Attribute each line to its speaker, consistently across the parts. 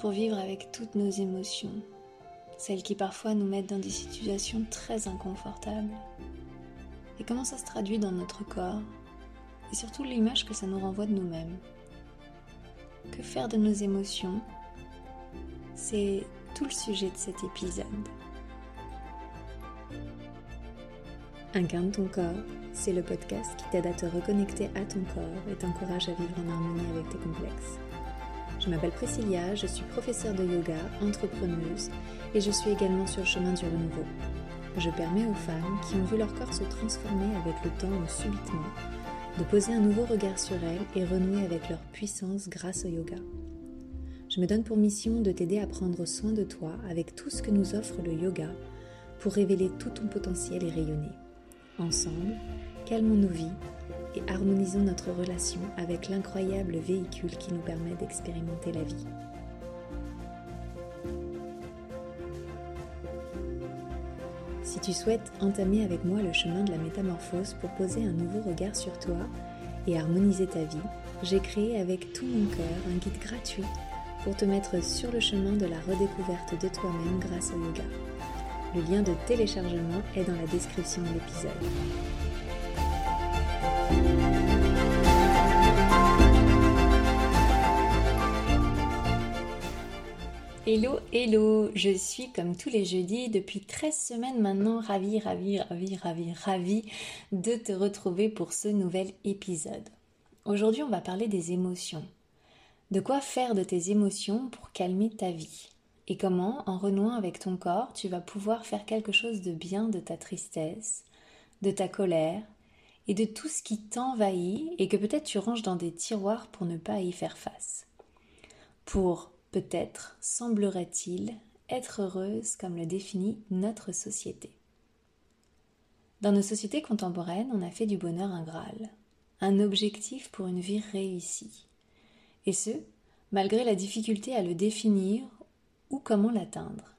Speaker 1: Pour vivre avec toutes nos émotions Celles qui parfois nous mettent dans des situations très inconfortables. Et comment ça se traduit dans notre corps Et surtout l'image que ça nous renvoie de nous-mêmes. Que faire de nos émotions? C'est tout le sujet de cet épisode. Incarne ton corps, c'est le podcast qui t'aide à te reconnecter à ton corps et t'encourage à vivre en harmonie avec tes complexes. Je m'appelle Priscilla, je suis professeure de yoga, entrepreneuse et je suis également sur le chemin du renouveau. Je permets aux femmes qui ont vu leur corps se transformer avec le temps ou subitement de poser un nouveau regard sur elles et renouer avec leur puissance grâce au yoga. Je me donne pour mission de t'aider à prendre soin de toi avec tout ce que nous offre le yoga pour révéler tout ton potentiel et rayonner. Ensemble, calmons nos vies harmonisons notre relation avec l'incroyable véhicule qui nous permet d'expérimenter la vie. Si tu souhaites entamer avec moi le chemin de la métamorphose pour poser un nouveau regard sur toi et harmoniser ta vie, j'ai créé avec tout mon cœur un guide gratuit pour te mettre sur le chemin de la redécouverte de toi-même grâce au yoga. Le lien de téléchargement est dans la description de l'épisode. Hello, hello, je suis comme tous les jeudis depuis 13 semaines maintenant ravie, ravie, ravie, ravie, ravie de te retrouver pour ce nouvel épisode. Aujourd'hui on va parler des émotions. De quoi faire de tes émotions pour calmer ta vie? Et comment, en renouant avec ton corps, tu vas pouvoir faire quelque chose de bien de ta tristesse, de ta colère et de tout ce qui t'envahit et que peut-être tu ranges dans des tiroirs pour ne pas y faire face. Pour peut-être, semblerait-il, être heureuse comme le définit notre société. Dans nos sociétés contemporaines, on a fait du bonheur un Graal, un objectif pour une vie réussie. Et ce, malgré la difficulté à le définir ou comment l'atteindre.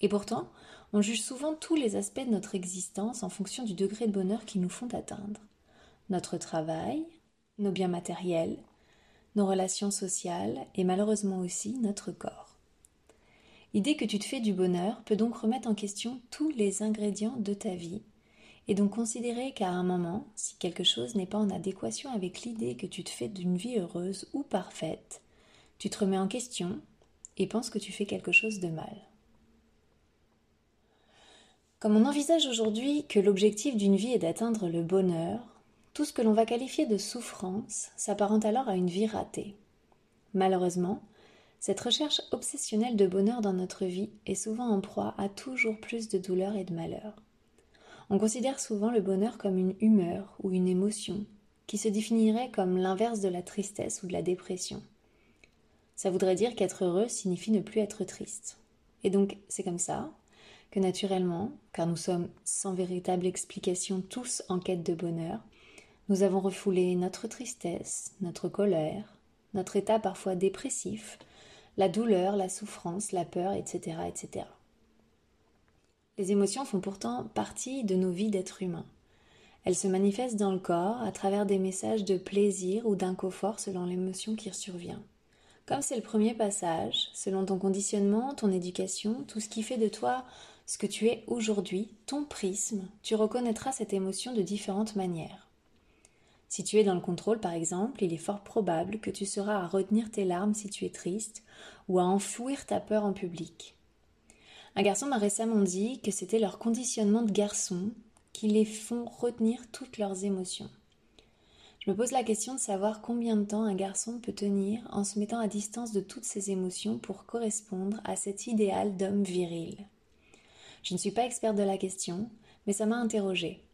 Speaker 1: Et pourtant, on juge souvent tous les aspects de notre existence en fonction du degré de bonheur qu'ils nous font atteindre. Notre travail, nos biens matériels, nos relations sociales et malheureusement aussi notre corps. L'idée que tu te fais du bonheur peut donc remettre en question tous les ingrédients de ta vie et donc considérer qu'à un moment, si quelque chose n'est pas en adéquation avec l'idée que tu te fais d'une vie heureuse ou parfaite, tu te remets en question et penses que tu fais quelque chose de mal. Comme on envisage aujourd'hui que l'objectif d'une vie est d'atteindre le bonheur, tout ce que l'on va qualifier de souffrance s'apparente alors à une vie ratée. Malheureusement, cette recherche obsessionnelle de bonheur dans notre vie est souvent en proie à toujours plus de douleur et de malheur. On considère souvent le bonheur comme une humeur ou une émotion qui se définirait comme l'inverse de la tristesse ou de la dépression. Ça voudrait dire qu'être heureux signifie ne plus être triste. Et donc c'est comme ça que naturellement, car nous sommes sans véritable explication tous en quête de bonheur, nous avons refoulé notre tristesse, notre colère, notre état parfois dépressif, la douleur, la souffrance, la peur, etc., etc. Les émotions font pourtant partie de nos vies d'êtres humains. Elles se manifestent dans le corps à travers des messages de plaisir ou d'inconfort selon l'émotion qui survient. Comme c'est le premier passage, selon ton conditionnement, ton éducation, tout ce qui fait de toi ce que tu es aujourd'hui, ton prisme, tu reconnaîtras cette émotion de différentes manières. Si tu es dans le contrôle, par exemple, il est fort probable que tu seras à retenir tes larmes si tu es triste, ou à enfouir ta peur en public. Un garçon m'a récemment dit que c'était leur conditionnement de garçon qui les font retenir toutes leurs émotions. Je me pose la question de savoir combien de temps un garçon peut tenir en se mettant à distance de toutes ses émotions pour correspondre à cet idéal d'homme viril. Je ne suis pas experte de la question, mais ça m'a interrogée.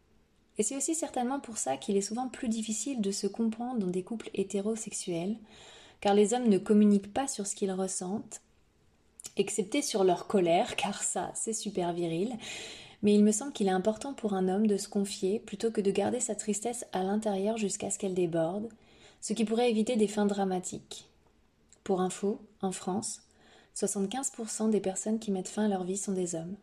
Speaker 1: Et c'est aussi certainement pour ça qu'il est souvent plus difficile de se comprendre dans des couples hétérosexuels, car les hommes ne communiquent pas sur ce qu'ils ressentent, excepté sur leur colère, car ça, c'est super viril. Mais il me semble qu'il est important pour un homme de se confier plutôt que de garder sa tristesse à l'intérieur jusqu'à ce qu'elle déborde, ce qui pourrait éviter des fins dramatiques. Pour info, en France, 75% des personnes qui mettent fin à leur vie sont des hommes.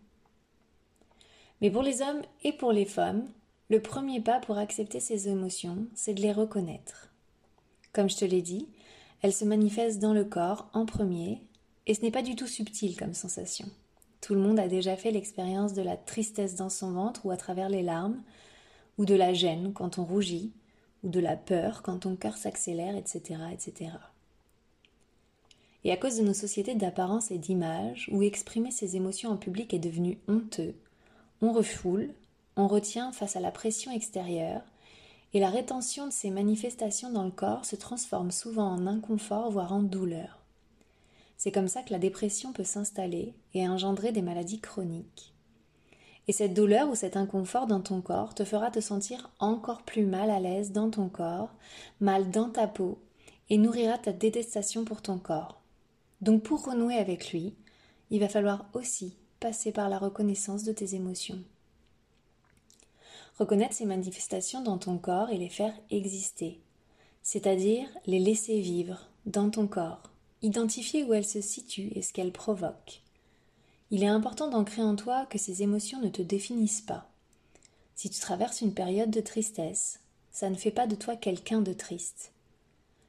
Speaker 1: Mais pour les hommes et pour les femmes, le premier pas pour accepter ces émotions, c'est de les reconnaître. Comme je te l'ai dit, elles se manifestent dans le corps en premier, Et ce n'est pas du tout subtil comme sensation. Tout le monde a déjà fait l'expérience de la tristesse dans son ventre ou à travers les larmes, ou de la gêne quand on rougit, ou de la peur quand ton cœur s'accélère, etc., etc. Et à cause de nos sociétés d'apparence et d'image, où exprimer ses émotions en public est devenu honteux, on refoule, retient face à la pression extérieure, et la rétention de ces manifestations dans le corps se transforme souvent en inconfort, voire en douleur. C'est comme ça que la dépression peut s'installer et engendrer des maladies chroniques. Et cette douleur ou cet inconfort dans ton corps te fera te sentir encore plus mal à l'aise dans ton corps, mal dans ta peau, et nourrira ta détestation pour ton corps. Donc pour renouer avec lui, il va falloir aussi passer par la reconnaissance de tes émotions. Reconnaître ces manifestations dans ton corps et les faire exister, c'est-à-dire les laisser vivre dans ton corps, Identifier où elles se situent et ce qu'elles provoquent. Il est important d'ancrer en toi que ces émotions ne te définissent pas. Si tu traverses une période de tristesse, ça ne fait pas de toi quelqu'un de triste.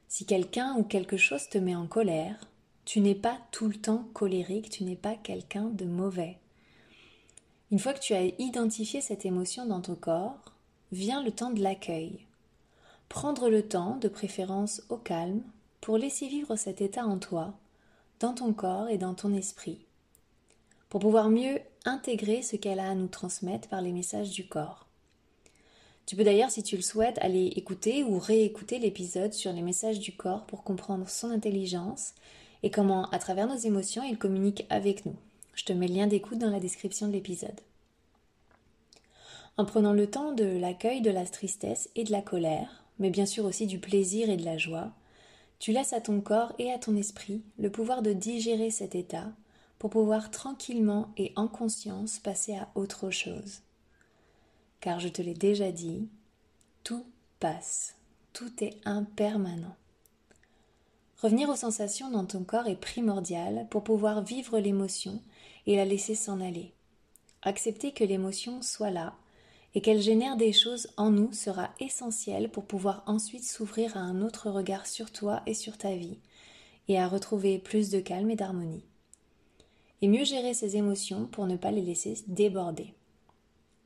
Speaker 1: Si quelqu'un ou quelque chose te met en colère, tu n'es pas tout le temps colérique, tu n'es pas quelqu'un de mauvais. Une fois que tu as identifié cette émotion dans ton corps, vient le temps de l'accueil. Prendre le temps, de préférence au calme, pour laisser vivre cet état en toi, dans ton corps et dans ton esprit, pour pouvoir mieux intégrer ce qu'elle a à nous transmettre par les messages du corps. Tu peux d'ailleurs, si tu le souhaites, aller écouter ou réécouter l'épisode sur les messages du corps pour comprendre son intelligence et comment, à travers nos émotions, il communique avec nous. Je te mets le lien d'écoute dans la description de l'épisode. En prenant le temps de l'accueil de la tristesse et de la colère, mais bien sûr aussi du plaisir et de la joie, tu laisses à ton corps et à ton esprit le pouvoir de digérer cet état pour pouvoir tranquillement et en conscience passer à autre chose. Car je te l'ai déjà dit, tout passe, tout est impermanent. Revenir aux sensations dans ton corps est primordial pour pouvoir vivre l'émotion et la laisser s'en aller. Accepter que l'émotion soit là et qu'elle génère des choses en nous sera essentiel pour pouvoir ensuite s'ouvrir à un autre regard sur toi et sur ta vie, et à retrouver plus de calme et d'harmonie. Et mieux gérer ses émotions pour ne pas les laisser déborder.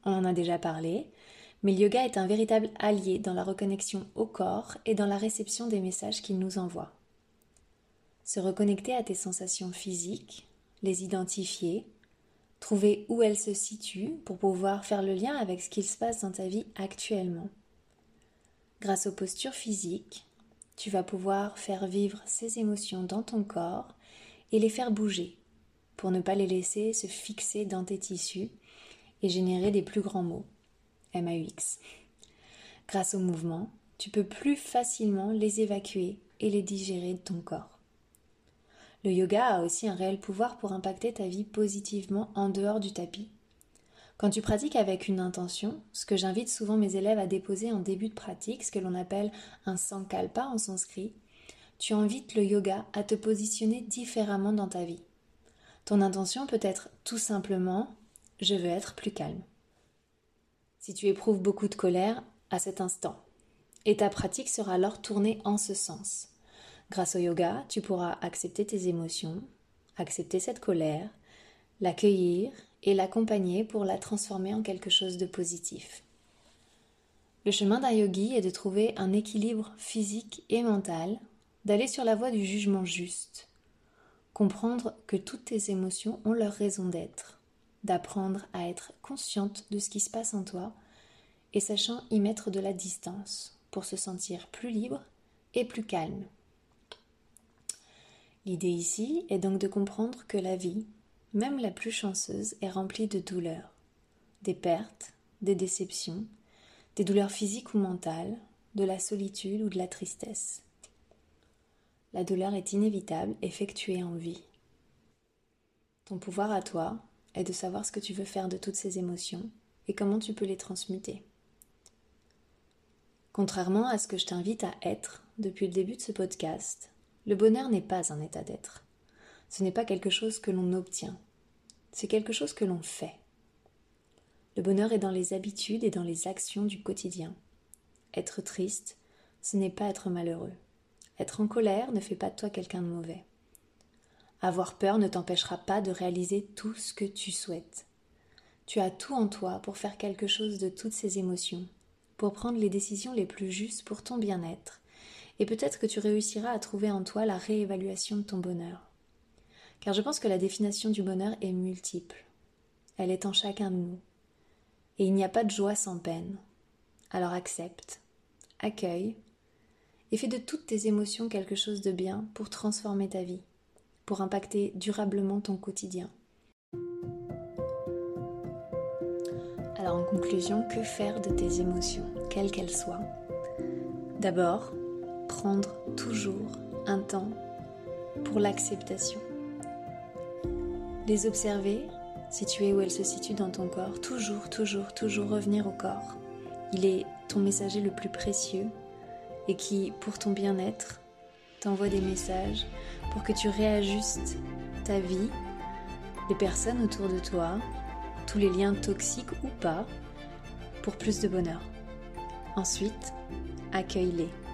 Speaker 1: On en a déjà parlé, mais le yoga est un véritable allié dans la reconnexion au corps et dans la réception des messages qu'il nous envoie. Se reconnecter à tes sensations physiques, les identifier, trouver où elle se situe pour pouvoir faire le lien avec ce qu'il se passe dans ta vie actuellement. Grâce aux postures physiques, tu vas pouvoir faire vivre ces émotions dans ton corps et les faire bouger pour ne pas les laisser se fixer dans tes tissus et générer des plus grands mots. MAUX. Grâce au mouvement, tu peux plus facilement les évacuer et les digérer de ton corps. Le yoga a aussi un réel pouvoir pour impacter ta vie positivement en dehors du tapis. Quand tu pratiques avec une intention, ce que j'invite souvent mes élèves à déposer en début de pratique, ce que l'on appelle un sankalpa en sanskrit, tu invites le yoga à te positionner différemment dans ta vie. Ton intention peut être tout simplement je veux être plus calme. Si tu éprouves beaucoup de colère à cet instant, et ta pratique sera alors tournée en ce sens. Grâce au yoga, tu pourras accepter tes émotions, accepter cette colère, l'accueillir et l'accompagner pour la transformer en quelque chose de positif. Le chemin d'un yogi est de trouver un équilibre physique et mental, d'aller sur la voie du jugement juste, comprendre que toutes tes émotions ont leur raison d'être, d'apprendre à être consciente de ce qui se passe en toi et sachant y mettre de la distance pour se sentir plus libre et plus calme. L'idée ici est donc de comprendre que la vie, même la plus chanceuse, est remplie de douleurs, des pertes, des déceptions, des douleurs physiques ou mentales, de la solitude ou de la tristesse. La douleur est inévitable, effectuée en vie. Ton pouvoir à toi est de savoir ce que tu veux faire de toutes ces émotions et comment tu peux les transmuter. Contrairement à ce que je t'invite à être depuis le début de ce podcast, le bonheur n'est pas un état d'être. Ce n'est pas quelque chose que l'on obtient. C'est quelque chose que l'on fait. Le bonheur est dans les habitudes et dans les actions du quotidien. Être triste, ce n'est pas être malheureux. Être en colère ne fait pas de toi quelqu'un de mauvais. Avoir peur ne t'empêchera pas de réaliser tout ce que tu souhaites. Tu as tout en toi pour faire quelque chose de toutes ces émotions, pour prendre les décisions les plus justes pour ton bien-être, et peut-être que tu réussiras à trouver en toi la réévaluation de ton bonheur. Car je pense que la définition du bonheur est multiple. Elle est en chacun de nous. Et il n'y a pas de joie sans peine. Alors accepte, accueille, et fais de toutes tes émotions quelque chose de bien pour transformer ta vie, pour impacter durablement ton quotidien. Alors en conclusion, que faire de tes émotions, quelles qu'elles soient? D'abord, prendre toujours un temps pour l'acceptation. Les observer, situer où elles se situent dans ton corps, toujours, toujours, toujours revenir au corps. Il est ton messager le plus précieux et qui, pour ton bien-être, t'envoie des messages pour que tu réajustes ta vie, les personnes autour de toi, tous les liens toxiques ou pas, pour plus de bonheur. Ensuite, accueille-les.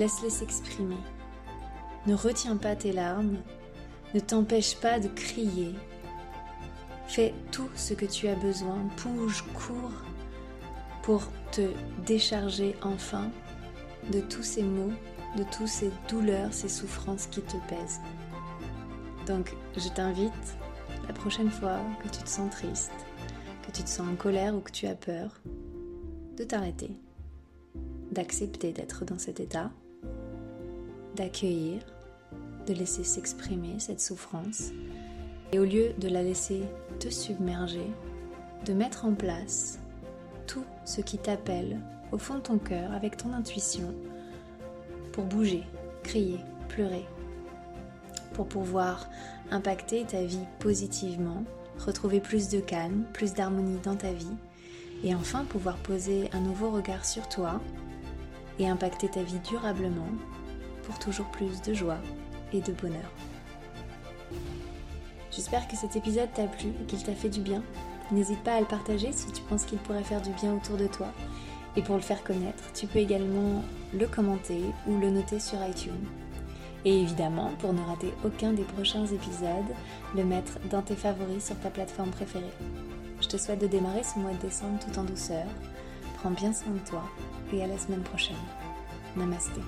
Speaker 1: Laisse-les s'exprimer. Ne retiens pas tes larmes, ne t'empêche pas de crier. Fais tout ce que tu as besoin, bouge, cours pour te décharger enfin de tous ces maux, de toutes ces douleurs, ces souffrances qui te pèsent. Donc je t'invite, la prochaine fois que tu te sens triste, que tu te sens en colère ou que tu as peur, de t'arrêter, d'accepter d'être dans cet état, d'accueillir, de laisser s'exprimer cette souffrance, et au lieu de la laisser te submerger, de mettre en place tout ce qui t'appelle au fond de ton cœur avec ton intuition pour bouger, crier, pleurer, pour pouvoir impacter ta vie positivement, retrouver plus de calme, plus d'harmonie dans ta vie et enfin pouvoir poser un nouveau regard sur toi et impacter ta vie durablement pour toujours plus de joie et de bonheur. J'espère que cet épisode t'a plu et qu'il t'a fait du bien. N'hésite pas à le partager si tu penses qu'il pourrait faire du bien autour de toi et pour le faire connaître, tu peux également le commenter ou le noter sur iTunes. Et évidemment, pour ne rater aucun des prochains épisodes, le mettre dans tes favoris sur ta plateforme préférée. Je te souhaite de démarrer ce mois de décembre tout en douceur. Prends bien soin de toi et à la semaine prochaine. Namasté.